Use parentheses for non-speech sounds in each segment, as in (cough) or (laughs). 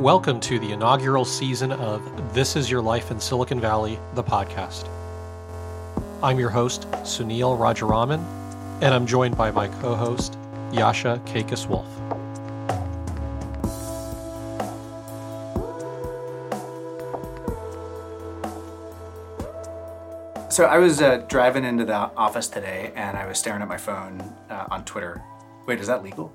Welcome to the inaugural season of This Is Your Life in Silicon Valley, the podcast. I'm your host, Sunil Rajaraman, and I'm joined by my co host, Jascha Kaykas-Wolff. So I was uh, driving into the office today, and I was staring at my phone uh, on Twitter. Wait, is that legal?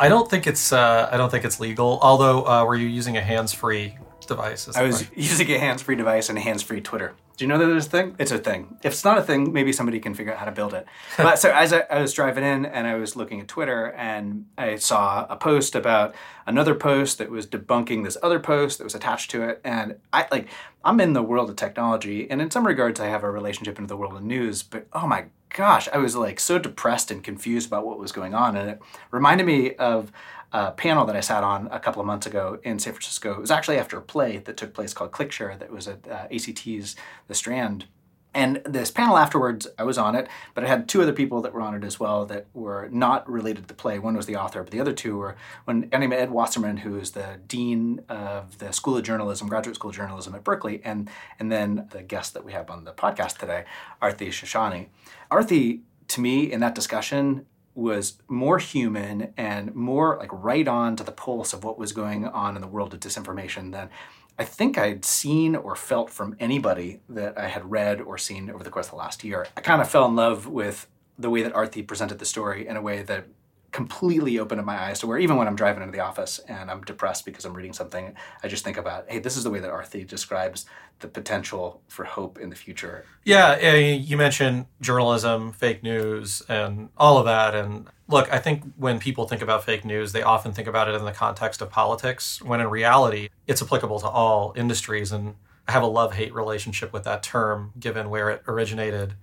I don't think it's. Uh, I don't think it's legal. Although, uh, were you using a hands-free device? I was (laughs) using a hands-free device and a hands-free Twitter. Do you know that there's a thing? It's a thing. If it's not a thing, maybe somebody can figure out how to build it. but so as I, I, was driving in and I was looking at Twitter and I saw a post about another post that was debunking this other post that was attached to it. And I like I'm in the world of technology and in some regards I have a relationship into the world of news, but oh my gosh, I was like so depressed and confused about what was going on. And it reminded me of a panel that I sat on a couple of months ago in San Francisco. It was actually after a play that took place called Clickshare that was at uh, ACT's The Strand. And this panel afterwards, I was on it, but I had two other people that were on it as well that were not related to the play. One was the author, but the other two were when Ed Wasserman, who is the dean of the School of Journalism, Graduate School of Journalism at Berkeley, and and then the guest that we have on the podcast today, Aarti Shahani. Aarti, to me, in that discussion, was more human and more like right on to the pulse of what was going on in the world of disinformation than I think I'd seen or felt from anybody that I had read or seen over the course of the last year. I kind of fell in love with the way that Aarti presented the story in a way that completely opened up my eyes to where even when I'm driving into the office and I'm depressed because I'm reading something, I just think about, hey, this is the way that Aarti describes the potential for hope in the future. Yeah, you mentioned journalism, fake news, and all of that. And look, I think when people think about fake news, they often think about it in the context of politics, when in reality, it's applicable to all industries. And I have a love hate relationship with that term, given where it originated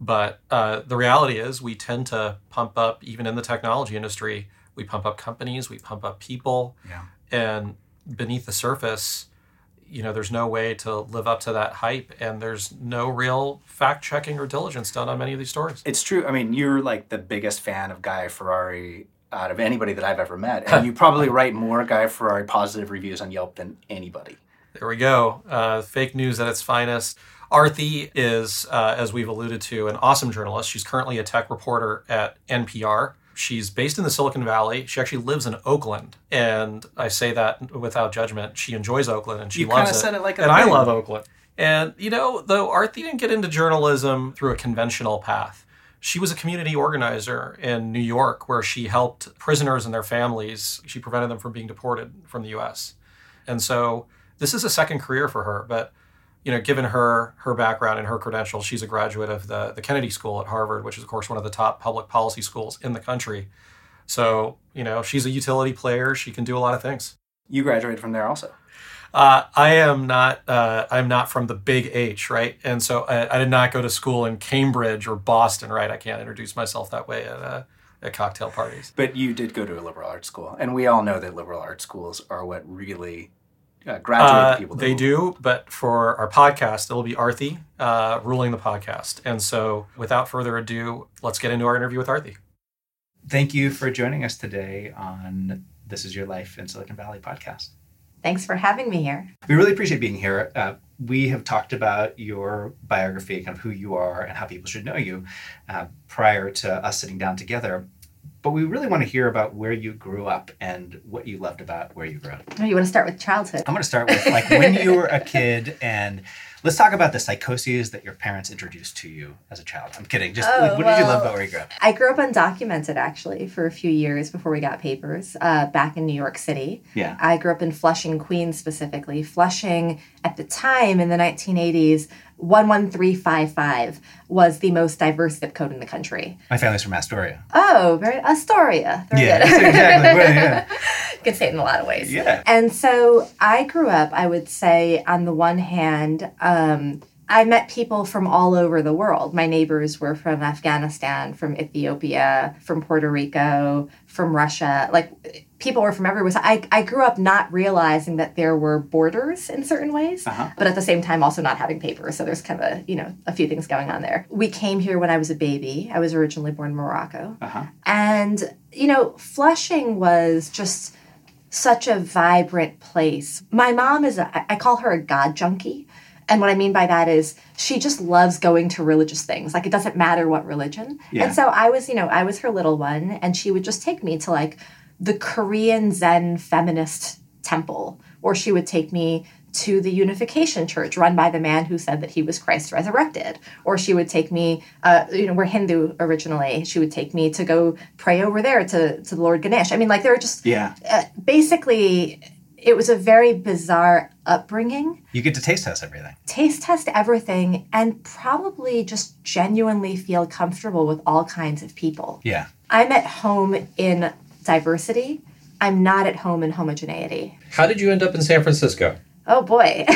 but uh, the reality is, we tend to pump up, even in the technology industry, we pump up companies, we pump up people. Yeah. And beneath the surface, you know, there's no way to live up to that hype, and there's no real fact checking or diligence done on many of these stories. It's true. I mean, you're like the biggest fan of Guy Fieri out of anybody that I've ever met, (laughs) and you probably write more Guy Fieri positive reviews on Yelp than anybody. There we go. Uh, fake news at its finest. Aarti is, uh, as we've alluded to, an awesome journalist. She's currently a tech reporter at NPR. She's based in the Silicon Valley. She actually lives in Oakland, and I say that without judgment. She enjoys Oakland, and she you loves it. Said it like and I love Oakland. And you know, though Aarti didn't get into journalism through a conventional path. She was a community organizer in New York, where she helped prisoners and their families. She prevented them from being deported from the U.S. And so this is a second career for her, but you know, given her her background and her credentials, she's a graduate of the the Kennedy School at Harvard, which is of course one of the top public policy schools in the country. So, you know, she's a utility player. She can do a lot of things. You graduated from there also. Uh, I am not. Uh, I'm not from the big H, right? And so I, I, did not go to school in Cambridge or Boston, right? I can't introduce myself that way at, uh, at cocktail parties. But you did go to a liberal arts school, and we all know that liberal arts schools are what really uh, graduate uh, people? They do, but for our podcast, it'll be Aarti uh, ruling the podcast. And so, without further ado, let's get into our interview with Aarti. Thank you for joining us today on This Is Your Life in Silicon Valley podcast. Thanks for having me here. We really appreciate being here. Uh, we have talked about your biography, kind of who you are and how people should know you uh, prior to us sitting down together but we really want to hear about where you grew up and what you loved about where you grew up. Oh, you want to start with childhood? I'm going to start with like when you were a kid and let's talk about the psychoses that your parents introduced to you as a child. I'm kidding. Just oh, what well, did you love about where you grew up? I grew up undocumented actually for a few years before we got papers uh, back in New York City. Yeah. I grew up in Flushing, Queens specifically. Flushing at the time in the 1980s 11355 was the most diverse zip code in the country. My family's from Astoria. Oh, very Astoria. Very yeah, good. exactly. Yeah. (laughs) Can say it in a lot of ways. Yeah. And so I grew up, I would say, on the one hand, um, I met people from all over the world. My neighbors were from Afghanistan, from Ethiopia, from Puerto Rico, from Russia. Like people were from everywhere. So I, I grew up not realizing that there were borders in certain ways, uh-huh. but at the same time also not having papers. So there's kind of a, you know, a few things going on there. We came here when I was a baby. I was originally born in Morocco. Uh-huh. And, you know, Flushing was just such a vibrant place. My mom is a, I call her a God junkie. And what I mean by that is she just loves going to religious things. Like it doesn't matter what religion. Yeah. And so I was, you know, I was her little one and she would just take me to like the Korean Zen feminist temple or she would take me to the Unification Church run by the man who said that he was Christ resurrected. Or she would take me, uh, you know, we're Hindu originally. She would take me to go pray over there to, to the Lord Ganesh. I mean, like, there are just Yeah. uh, basically, it was a very bizarre upbringing. You get to taste test everything. Taste test everything and probably just genuinely feel comfortable with all kinds of people. Yeah. I'm at home in diversity. I'm not at home in homogeneity. How did you end up in San Francisco? Oh boy.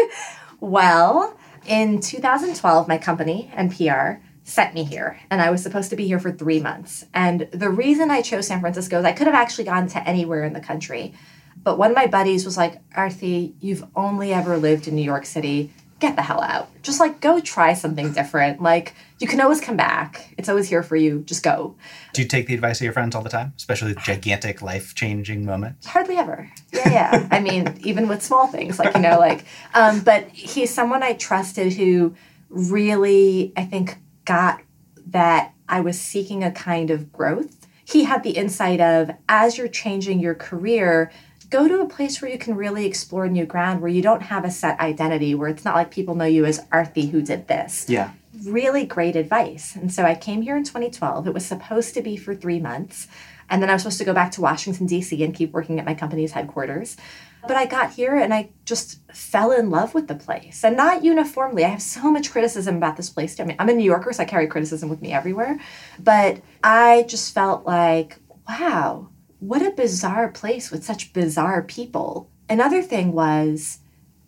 (laughs) well, in 2012, my company, NPR, sent me here, and I was supposed to be here for three months. And the reason I chose San Francisco is I could have actually gone to anywhere in the country. But one of my buddies was like, Aarti, you've only ever lived in New York City. Get the hell out. Just like go try something different. Like you can always come back. It's always here for you. Just go. Do you take the advice of your friends all the time, especially with gigantic life changing moments? Hardly ever. Yeah, yeah. (laughs) I mean, even with small things, like, you know, like, um, but he's someone I trusted who really, I think, got that I was seeking a kind of growth. He had the insight of as you're changing your career, go to a place where you can really explore new ground, where you don't have a set identity, where it's not like people know you as Aarti who did this Yeah. really great advice. And so I came here in 2012. It was supposed to be for three months. And then I was supposed to go back to Washington, D.C. and keep working at my company's headquarters. But I got here and I just fell in love with the place. And not uniformly. I have so much criticism about this place. I mean, I'm a New Yorker, so I carry criticism with me everywhere. But I just felt like, wow, what a bizarre place with such bizarre people. Another thing was,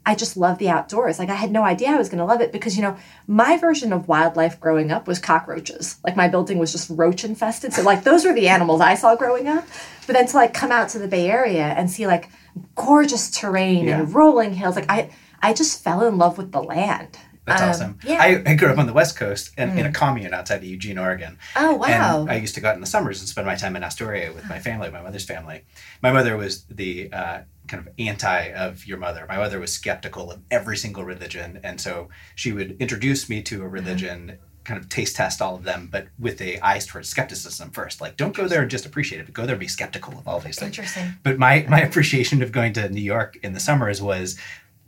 I just love the outdoors. Like I had no idea I was going to love it because you know my version of wildlife growing up was cockroaches. Like my building was just roach infested. So like those were the animals I saw growing up. But then to like come out to the Bay Area and see like gorgeous terrain Yeah. and rolling hills, like I I just fell in love with the land. That's Um, awesome. Yeah. I, I grew up on the West Coast in, in a commune outside of Eugene, Oregon. oh wow. And I used to go out in the summers and spend my time in Astoria with my family, my mother's family. My mother was the uh, kind of anti of your mother. My mother was skeptical of every single religion. And so she would introduce me to a religion, kind of taste test all of them, but with a eyes towards skepticism first. Like, don't go there and just appreciate it, but go there and be skeptical of all these things. Interesting. But my, my appreciation of going to New York in the summers was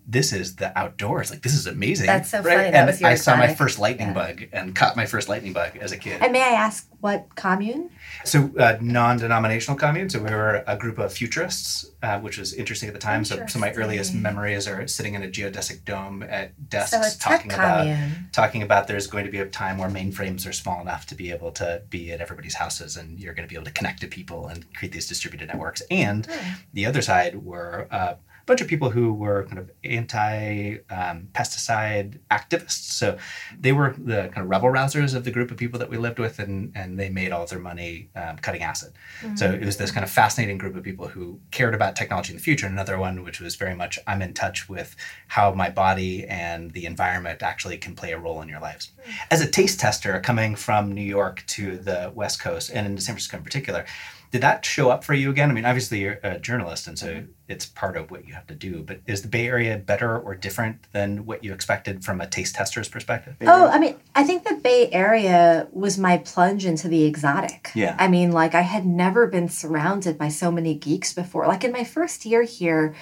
this is the outdoors. Like, this is amazing. That's so funny. That and was your I saw my first lightning Yeah. bug and caught my first lightning bug as a kid. And may I ask what commune? So, uh, non-denominational commune. So we were a group of futurists, uh, which was interesting at the time. So, some of my earliest memories are sitting in a geodesic dome at desks, So talking about commune. talking about there's going to be a time where mainframes are small enough to be able to be at everybody's houses, and you're going to be able to connect to people and create these distributed networks. And the other side were uh, a bunch of people who were kind of anti um, pesticide activists. So they were the kind of rebel rousers of the group of people that we lived with, and, and they made all of their money um, cutting acid. So it was this kind of fascinating group of people who cared about technology in the future. And another one, which was very much, I'm in touch with how my body and the environment actually can play a role in your lives. As a taste tester coming from New York to the West Coast and into San Francisco in particular, did that show up for you again? I mean, obviously you're a journalist, and so mm-hmm. it's part of what you have to do. But is the Bay Area better or different than what you expected from a taste tester's perspective? Oh, I mean, I think the Bay Area was my plunge into the exotic. Yeah. I mean, like, I had never been surrounded by so many geeks before. Like, in my first year here,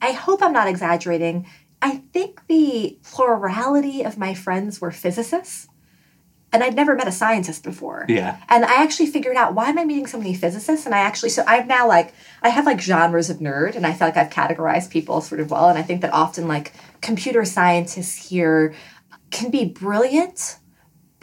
I hope I'm not exaggerating. I think the plurality of my friends were physicists. And I'd never met a scientist before. Yeah. And I actually figured out why am I meeting so many physicists? And I actually, so I've now like, I have like genres of nerd, and I feel like I've categorized people sort of well. And I think that often like computer scientists here can be brilliant,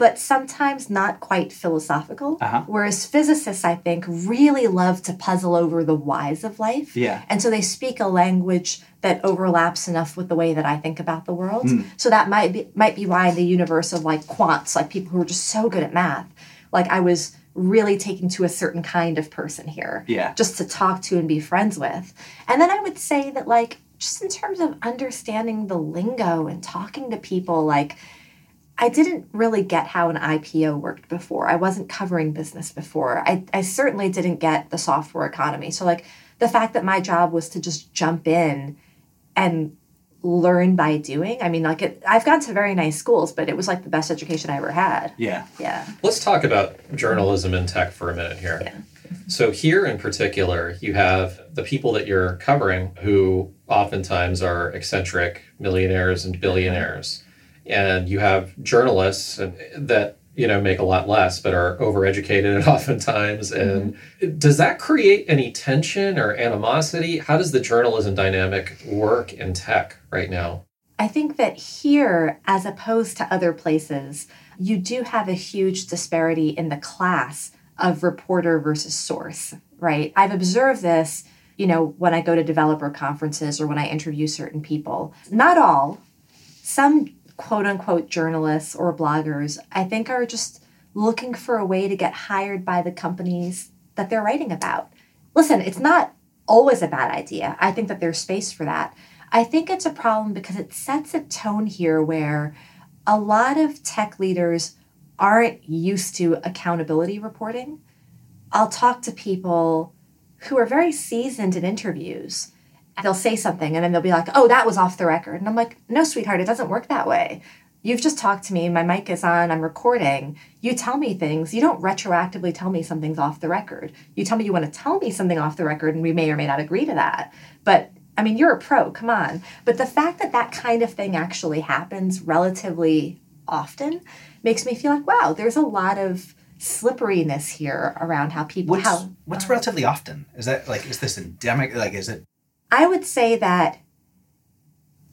but sometimes not quite philosophical. Uh-huh. Whereas physicists, I think, really love to puzzle over the whys of life. Yeah. And so they speak a language that overlaps enough with the way that I think about the world. Hmm. So that might be might be why in the universe of like quants, like people who are just so good at math, like I was really taking to a certain kind of person here. Yeah. Just to talk to and be friends with. And then I would say that like just in terms of understanding the lingo and talking to people, like I didn't really get how an IPO worked before. I wasn't covering business before. I, I certainly didn't get the software economy. So, like, the fact that my job was to just jump in and learn by doing. I mean, like it, I've gone to very nice schools, but it was like the best education I ever had. Yeah. Yeah. Let's talk about journalism and tech for a minute here. Yeah. So, here in particular, you have the people that you're covering who oftentimes are eccentric millionaires and billionaires. And you have journalists that, you know, make a lot less but are overeducated (laughs) and oftentimes. Mm-hmm. And does that create any tension or animosity? How does the journalism dynamic work in tech right now? I think that here, as opposed to other places, you do have a huge disparity in the class of reporter versus source, right? I've observed this, you know, when I go to developer conferences or when I interview certain people. Not all, some quote unquote journalists or bloggers, I think, are just looking for a way to get hired by the companies that they're writing about. Listen, it's not always a bad idea. I think that there's space for that. I think it's a problem because it sets a tone here where a lot of tech leaders aren't used to accountability reporting. I'll talk to people who are very seasoned in interviews. They'll say something and then they'll be like, oh, that was off the record. And I'm like, no, sweetheart, it doesn't work that way. You've just talked to me, my mic is on, I'm recording. You tell me things. You don't retroactively tell me something's off the record. You tell me you want to tell me something off the record, and we may or may not agree to that. But I mean, you're a pro, come on. But the fact that that kind of thing actually happens relatively often makes me feel like, wow, there's a lot of slipperiness here around how people What's, how what's uh, relatively often? Is that like is this endemic? Like is it? I would say that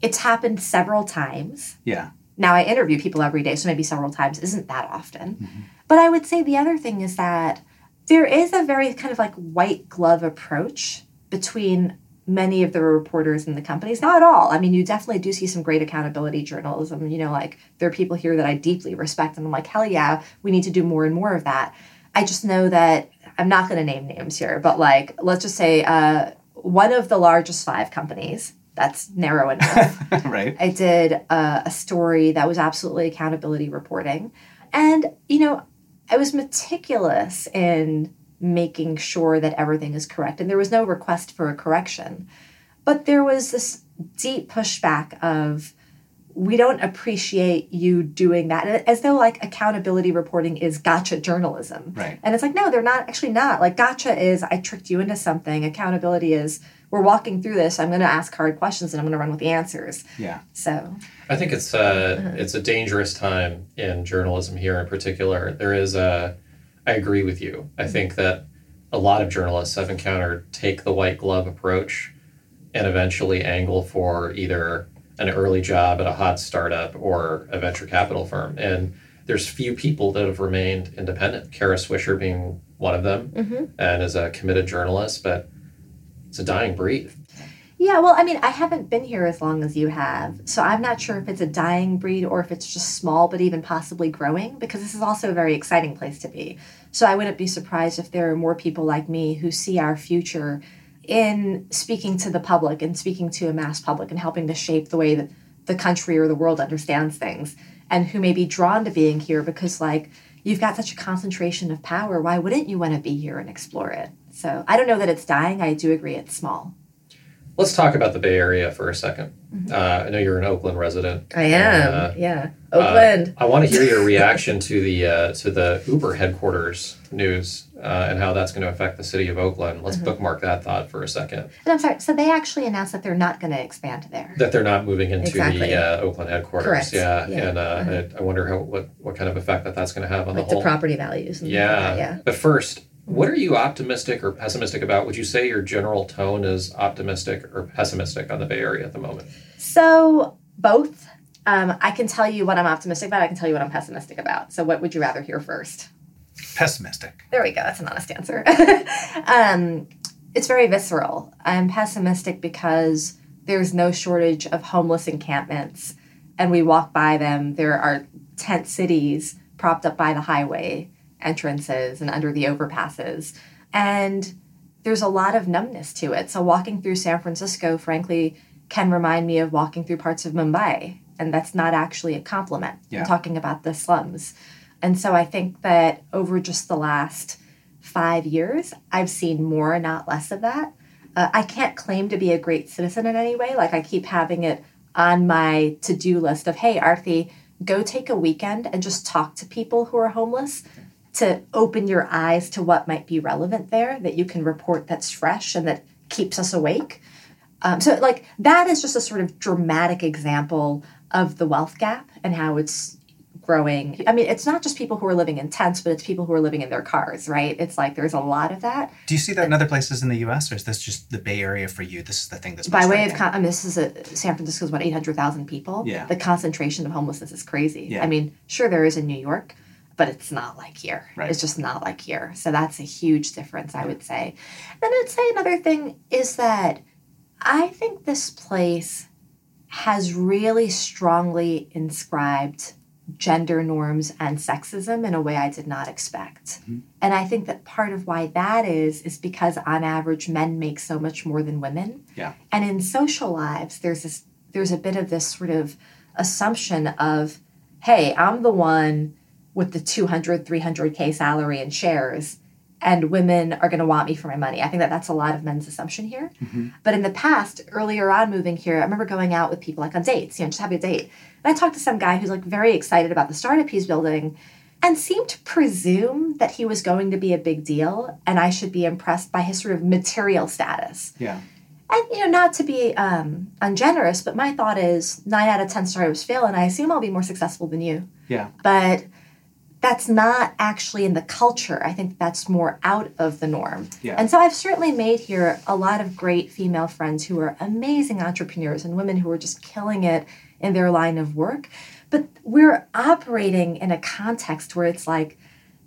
it's happened several times. Yeah. Now I interview people every day, so maybe several times isn't that often. But I would say the other thing is that there is a very kind of like white glove approach between many of the reporters in the companies. Not all. I mean, you definitely do see some great accountability journalism. You know, like there are people here that I deeply respect, and I'm like, hell yeah, we need to do more and more of that. I just know that I'm not going to name names here, but like, let's just say uh, one of the largest five companies. That's narrow enough. (laughs) right. I did a, a story that was absolutely accountability reporting. And, you know, I was meticulous in making sure that everything is correct. And there was no request for a correction. But there was this deep pushback of, we don't appreciate you doing that. And As though like accountability reporting is gotcha journalism. Right. And it's like, no, they're not actually not. Like gotcha is I tricked you into something. Accountability is we're walking through this. I'm going to ask hard questions and I'm going to run with the answers. Yeah. So I think it's uh, it's a dangerous time in journalism here in particular. There is a, I agree with you. I think that a lot of journalists I've encountered take the white glove approach and eventually angle for either an early job at a hot startup or a venture capital firm. And there's few people that have remained independent. Kara Swisher being one of them, mm-hmm. and is a committed journalist, but it's a dying breed. Yeah, well, I mean, I haven't been here as long as you have, so I'm not sure if it's a dying breed or if it's just small, but even possibly growing, because this is also a very exciting place to be. So I wouldn't be surprised if there are more people like me who see our future in speaking to the public and speaking to a mass public and helping to shape the way that the country or the world understands things, and who may be drawn to being here because, like, you've got such a concentration of power. Why wouldn't you want to be here and explore it? So I don't know that it's dying. I do agree it's small. Let's talk about the Bay Area for a 2nd Uh, I know you're an Oakland resident. I am. Uh, yeah. Uh, Oakland. I want to hear your (laughs) reaction to the uh, to the Uber headquarters news uh, and how that's going to affect the city of Oakland. Let's bookmark that thought for a second. and I'm sorry. So they actually announced that they're not going to expand there. That they're not moving into Exactly. the uh, Oakland headquarters. Correct. Yeah, Yeah. and uh, I, I wonder how what what kind of effect that that's going to have on like the the whole. property values. And yeah. Like that, yeah. But first, what are you optimistic or pessimistic about? Would you say your general tone is optimistic or pessimistic on the Bay Area at the moment? So both. Um, I can tell you what I'm optimistic about. I can tell you what I'm pessimistic about. So what would you rather hear first? Pessimistic. There we go. That's an honest answer. (laughs) um, it's very visceral. I'm pessimistic because there's no shortage of homeless encampments, and we walk by them. There are tent cities propped up by the highway entrances and under the overpasses, and there's a lot of numbness to it. So walking through San Francisco, frankly, can remind me of walking through parts of Mumbai, and that's not actually a compliment. Yeah. I'm talking about the slums. And so I think that over just the last five years, I've seen more, not less of that. Uh, I can't claim to be a great citizen in any way. Like I keep having it on my to do list of, hey, Aarti, go take a weekend and just talk to people who are homeless to open your eyes to what might be relevant there that you can report that's fresh and that keeps us awake. Um, so, like, that is just a sort of dramatic example of the wealth gap and how it's growing. I mean, it's not just people who are living in tents, but it's people who are living in their cars, right? It's like there's a lot of that. Do you see that in other places in the U.S., or is this just the Bay Area for you? This is the thing that's By way of, con- I mean, this is a, San Francisco's about 800,000 people? Yeah. The concentration of homelessness is crazy. Yeah. I mean, sure, there is in New York, but it's not like here. Right. It's just not like here. So that's a huge difference, I would say. Then I'd say another thing is that I think this place has really strongly inscribed gender norms and sexism in a way I did not expect. Mm-hmm. And I think that part of why that is is because on average men make so much more than women. Yeah. And in social lives there's this there's a bit of this sort of assumption of hey, I'm the one with the 200 300k salary and shares and women are going to want me for my money. I think that that's a lot of men's assumption here. But in the past, earlier on moving here, I remember going out with people like on dates, you know, just having a date. And I talked to some guy who's like very excited about the startup he's building and seemed to presume that he was going to be a big deal and I should be impressed by his sort of material status. Yeah. And you know, not to be um, ungenerous, but my thought is nine out of ten startups fail, and I assume I'll be more successful than you. Yeah. But that's not actually in the culture. I think that's more out of the norm. Yeah. And so I've certainly made here a lot of great female friends who are amazing entrepreneurs and women who are just killing it in their line of work. But we're operating in a context where it's like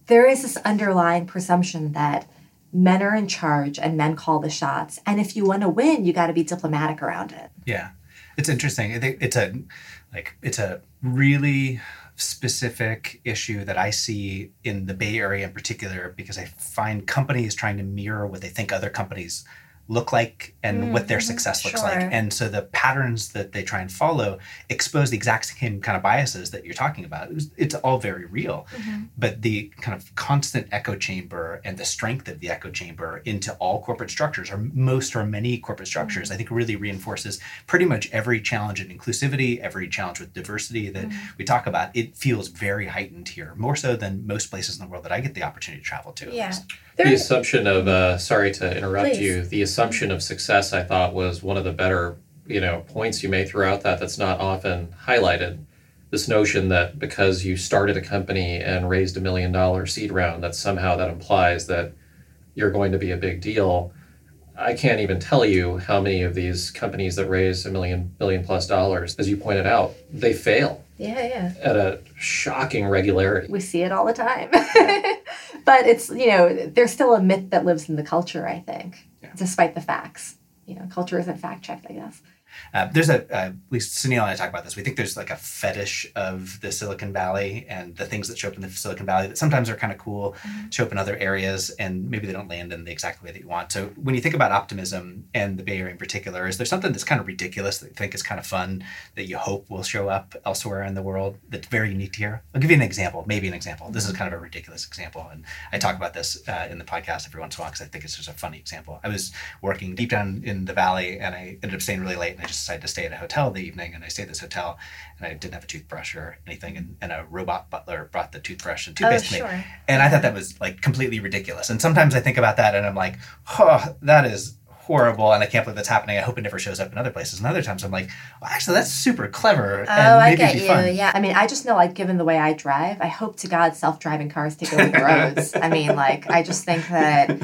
there is this underlying presumption that men are in charge and men call the shots. And if you want to win, you got to be diplomatic around it. Yeah, it's interesting. I think it's a like it's a really specific issue that I see in the Bay Area in particular because I find companies trying to mirror what they think other companies look like and mm, what their mm-hmm. success looks like. And so the patterns that they try and follow expose the exact same kind of biases that you're talking about. It was- It's all very real. Mm-hmm. But the kind of constant echo chamber and the strength of the echo chamber into all corporate structures, or most or many corporate structures, mm. I think really reinforces pretty much every challenge in inclusivity, every challenge with diversity that mm. we talk about. It feels very heightened here, more so than most places in the world that I get the opportunity to travel to. least. The assumption of, uh, sorry to interrupt Please. you, the assumption of success, I thought, was one of the better, you know, points you made throughout that that's not often highlighted. This notion that because you started a company and raised a million dollar seed round, that somehow that implies that you're going to be a big deal. I can't even tell you how many of these companies that raise a million, billion plus dollars, as you pointed out, they fail Yeah, yeah. at a shocking regularity. We see it all the time. (laughs) but it's, you know, there's still a myth that lives in the culture, I think, despite the facts. You know, culture isn't fact checked, I guess. Uh, there's a, uh, at least Sunil and I talk about this. We think there's like a fetish of the Silicon Valley and the things that show up in the Silicon Valley that sometimes are kind of cool, show up in other areas, and maybe they don't land in the exact way that you want. So when you think about optimism and the Bay Area in particular, is there something that's kind of ridiculous that you think is kind of fun that you hope will show up elsewhere in the world that's very unique to here? I'll give you an example, maybe an example. This is kind of a ridiculous example, and I talk about this uh, in the podcast every once in a while because I think it's just a funny example. I was working deep down in the valley, and I ended up staying really late, and I just decided to stay at a hotel the evening, and I stayed at this hotel, and I didn't have a toothbrush or anything, and, and a robot butler brought the toothbrush and toothpaste to me, sure. and I thought that was like completely ridiculous. And sometimes I think about that, and I'm like, oh, that is horrible, and I can't believe that's happening. I hope it never shows up in other places. And other times I'm like, well, actually, that's super clever, Oh, and I get you. fun. Yeah. I mean, I just know, like, given the way I drive, I hope to God self driving cars take over the roads. I mean, like, I just think that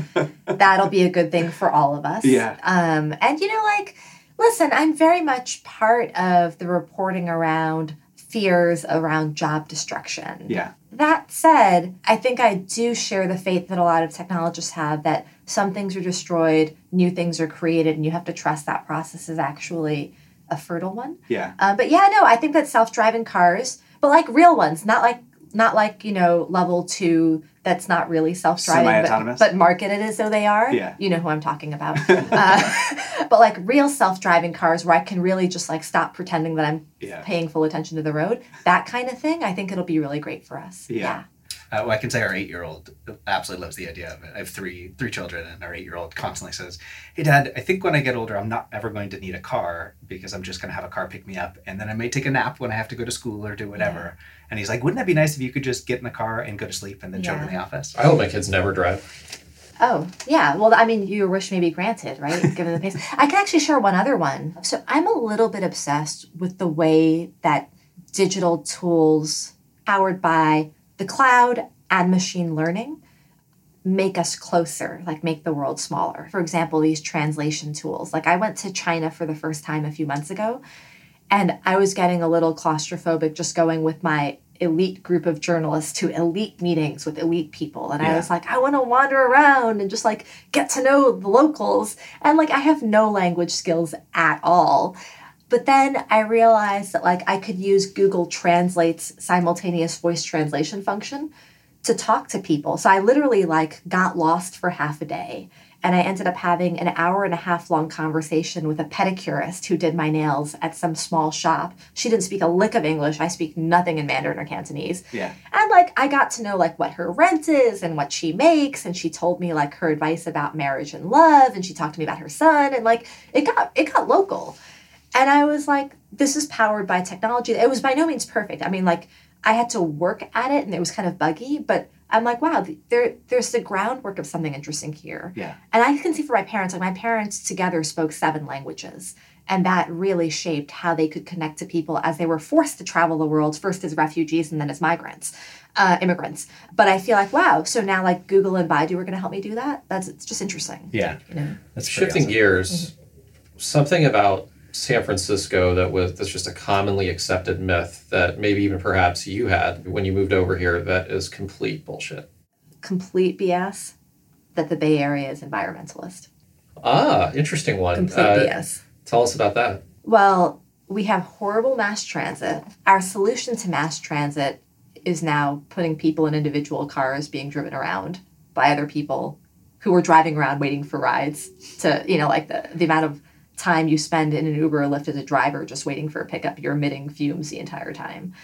that'll be a good thing for all of us. Yeah. Um, and, you know, like, listen, I'm very much part of the reporting around fears around job destruction. Yeah. That said, I think I do share the faith that a lot of technologists have that some things are destroyed, new things are created, and you have to trust that process is actually a fertile one. Yeah. Uh, but yeah, no, I think that self-driving cars, but like real ones, not like not like you know level two that's not really self-driving, but, but marketed as though they are. Yeah. you know who I'm talking about. (laughs) uh, (laughs) but like real self-driving cars where I can really just like stop pretending that I'm Yeah. paying full attention to the road, that kind of thing. I think it'll be really great for us. Yeah. Uh, well, I can say our eight-year-old absolutely loves the idea of it. I have three three children, and our eight-year-old constantly says, "Hey, Dad, I think when I get older, I'm not ever going to need a car because I'm just going to have a car pick me up, and then I may take a nap when I have to go to school or do whatever." And he's like, "Wouldn't that be nice if you could just get in the car and go to sleep and then show up in the office?" I hope my kids never drive. Oh, yeah. Well, I mean, your wish may be granted, right? (laughs) Given the pace. I can actually share one other one. So I'm a little bit obsessed with the way that digital tools powered by the cloud and machine learning make us closer, like make the world smaller. For example, these translation tools. Like I went to China for the first time a few months ago, and I was getting a little claustrophobic just going with my elite group of journalists to elite meetings with elite people. And I was like, I want to wander around and just like get to know the locals. And like, I have no language skills at all. But then I realized that like I could use Google Translate's simultaneous voice translation function to talk to people. So I literally like got lost for half a day and I ended up having an hour and a half long conversation with a pedicurist who did my nails at some small shop. She didn't speak a lick of English. I speak nothing in Mandarin or Cantonese. Yeah. And like I got to know like what her rent is and what she makes and she told me like her advice about marriage and love and she talked to me about her son and like it got it got local. And I was like this is powered by technology. It was by no means perfect. I mean like I had to work at it and it was kind of buggy, but I'm like wow, there there's the groundwork of something interesting here. Yeah. And I can see for my parents, like my parents together spoke seven languages. And that really shaped how they could connect to people as they were forced to travel the world, first as refugees and then as migrants, uh, immigrants. But I feel like, wow, so now like Google and Baidu are going to help me do that? That's it's just interesting. Yeah. You know? That's Shifting awesome. gears, something about San Francisco that was that's just a commonly accepted myth that maybe even perhaps you had when you moved over here that is complete bullshit. Complete BS that the Bay Area is environmentalist. Ah, interesting one. Complete Uh, BS. Tell us about that. Well, we have horrible mass transit. Our solution to mass transit is now putting people in individual cars being driven around by other people who are driving around waiting for rides to, you know, like the, the amount of time you spend in an Uber or Lyft as a driver just waiting for a pickup, you're emitting fumes the entire time.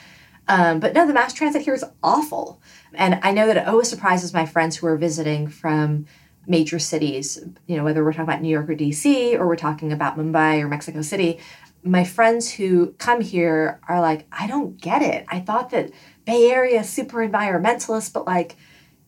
Um, but no, the mass transit here is awful. And I know that it always surprises my friends who are visiting from major cities, you know, whether we're talking about New York or DC or we're talking about Mumbai or Mexico City. My friends who come here are like, I don't get it. I thought that Bay Area super environmentalist, but like,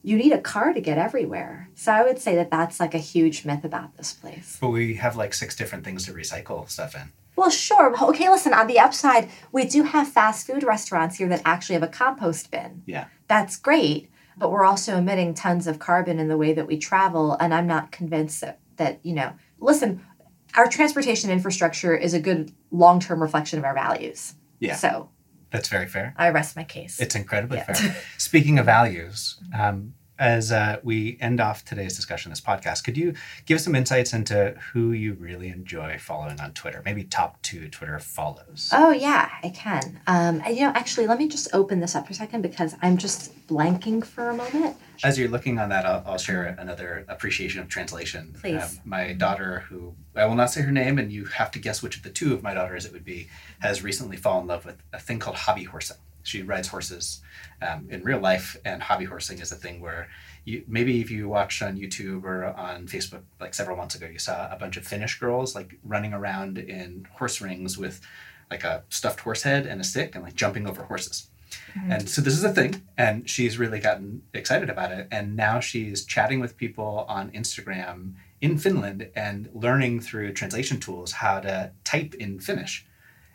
you need a car to get everywhere. So I would say that that's like a huge myth about this place. But we have like six different things to recycle stuff in. Well, sure. Okay, listen, on the upside, we do have fast food restaurants here that actually have a compost bin. Yeah. That's great. But we're also emitting tons of carbon in the way that we travel. And I'm not convinced that, that you know, listen, our transportation infrastructure is a good long term reflection of our values. Yeah. So That's very fair. I rest my case. It's incredibly Yeah. fair. (laughs) Speaking of values, um, as uh, we end off today's discussion, this podcast, could you give some insights into who you really enjoy following on Twitter? Maybe top two Twitter follows. Oh yeah, I can. Um, you know, actually, let me just open this up for a second because I'm just blanking for a moment. As you're looking on that, I'll, I'll share another appreciation of translation. Um, Please. my daughter, who I will not say her name, and you have to guess which of the two of my daughters it would be, has recently fallen in love with a thing called hobby horsing. She rides horses um, in real life, and hobby horsing is a thing where you maybe if you watched on YouTube or on Facebook like several months ago, you saw a bunch of Finnish girls like running around in horse rings with like a stuffed horse head and a stick and like jumping over horses. And so this is a thing, and she's really gotten excited about it. And now she's chatting with people on Instagram in Finland and learning through translation tools how to type in Finnish.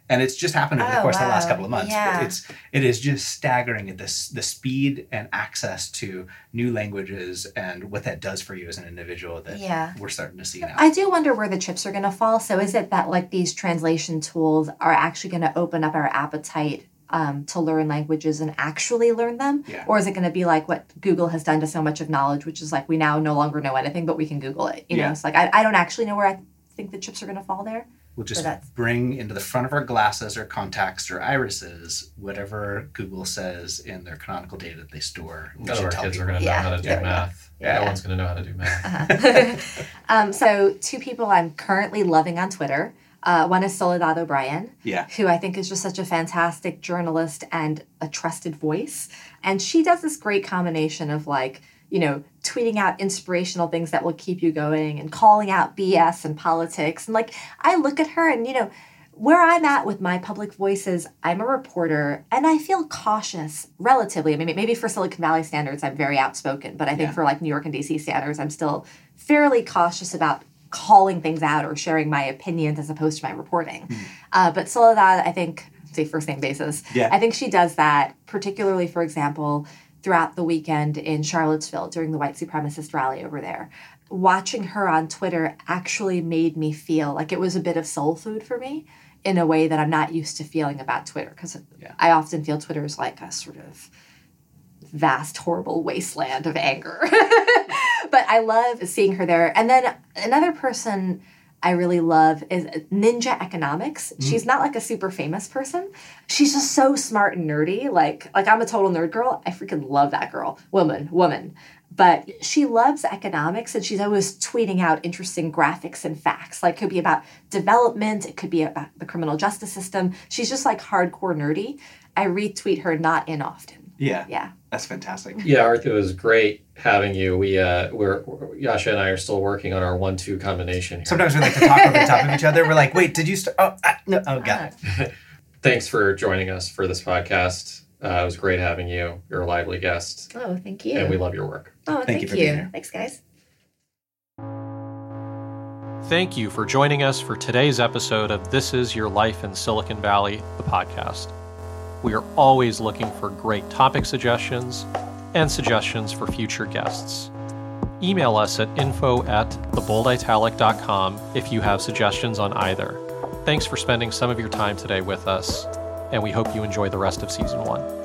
And it's just happened over the Oh, course of the last couple of months. Yeah. But it's it is just staggering at this the speed and access to new languages and what that does for you as an individual that Yeah. we're starting to see now. I do wonder where the chips are going to fall. So is it that like these translation tools are actually going to open up our appetite um, to learn languages and actually learn them? Yeah. Or is it going to be like what Google has done to so much of knowledge, which is like we now no longer know anything, but we can Google it. You Yeah. know, it's like I, I don't actually know where I think the chips are going to fall there. We'll just that's- bring into the front of our glasses or contacts or irises whatever Google says in their canonical data that they store. We None of our tell kids are going to know Yeah, how to do there we go. math. Yeah. No one's going to know how to do math. Uh-huh. (laughs) um, so two people I'm currently loving on Twitter. Uh, one is Soledad O'Brien, Yeah. who I think is just such a fantastic journalist and a trusted voice. And she does this great combination of like, you know, tweeting out inspirational things that will keep you going and calling out BS and politics. And like, I look at her and, you know, where I'm at with my public voices, I'm a reporter and I feel cautious relatively. I mean, maybe for Silicon Valley standards, I'm very outspoken, but I think Yeah. for like New York and DC standards, I'm still fairly cautious about calling things out or sharing my opinions as opposed to my reporting. Uh, but Soledad, I think, say first name basis, Yeah. I think she does that, particularly, for example, throughout the weekend in Charlottesville during the white supremacist rally over there. Watching her on Twitter actually made me feel like it was a bit of soul food for me in a way that I'm not used to feeling about Twitter because Yeah. I often feel Twitter is like a sort of vast, horrible wasteland of anger. (laughs) but I love seeing her there. And then another person I really love is Ninja Economics. Mm-hmm. She's not like a super famous person. She's just so smart and nerdy. Like like I'm a total nerd girl. I freaking love that girl. Woman, woman. But she loves economics and she's always tweeting out interesting graphics and facts. Like could be about development, it could be about the criminal justice system. She's just like hardcore nerdy. I retweet her not in often. Yeah. Yeah. That's fantastic. Yeah, Arthur, it was great having you. We uh, we're Jascha and I are still working on our one-two combination here. Sometimes we like to talk over the top of each other. We're like, wait, did you start? Oh, ah, no. Oh, got it. (laughs) Thanks for joining us for this podcast. Uh, it was great having you. You're a lively guest, Oh, thank you. and we love your work. oh, Thank you for you. being here. Thanks, guys. Thank you for joining us for today's episode of This Is Your Life in Silicon Valley, the podcast. We are always looking for great topic suggestions and suggestions for future guests. Email us at info at thebolditalic.com if you have suggestions on either. Thanks for spending some of your time today with us, and we hope you enjoy the rest of season one.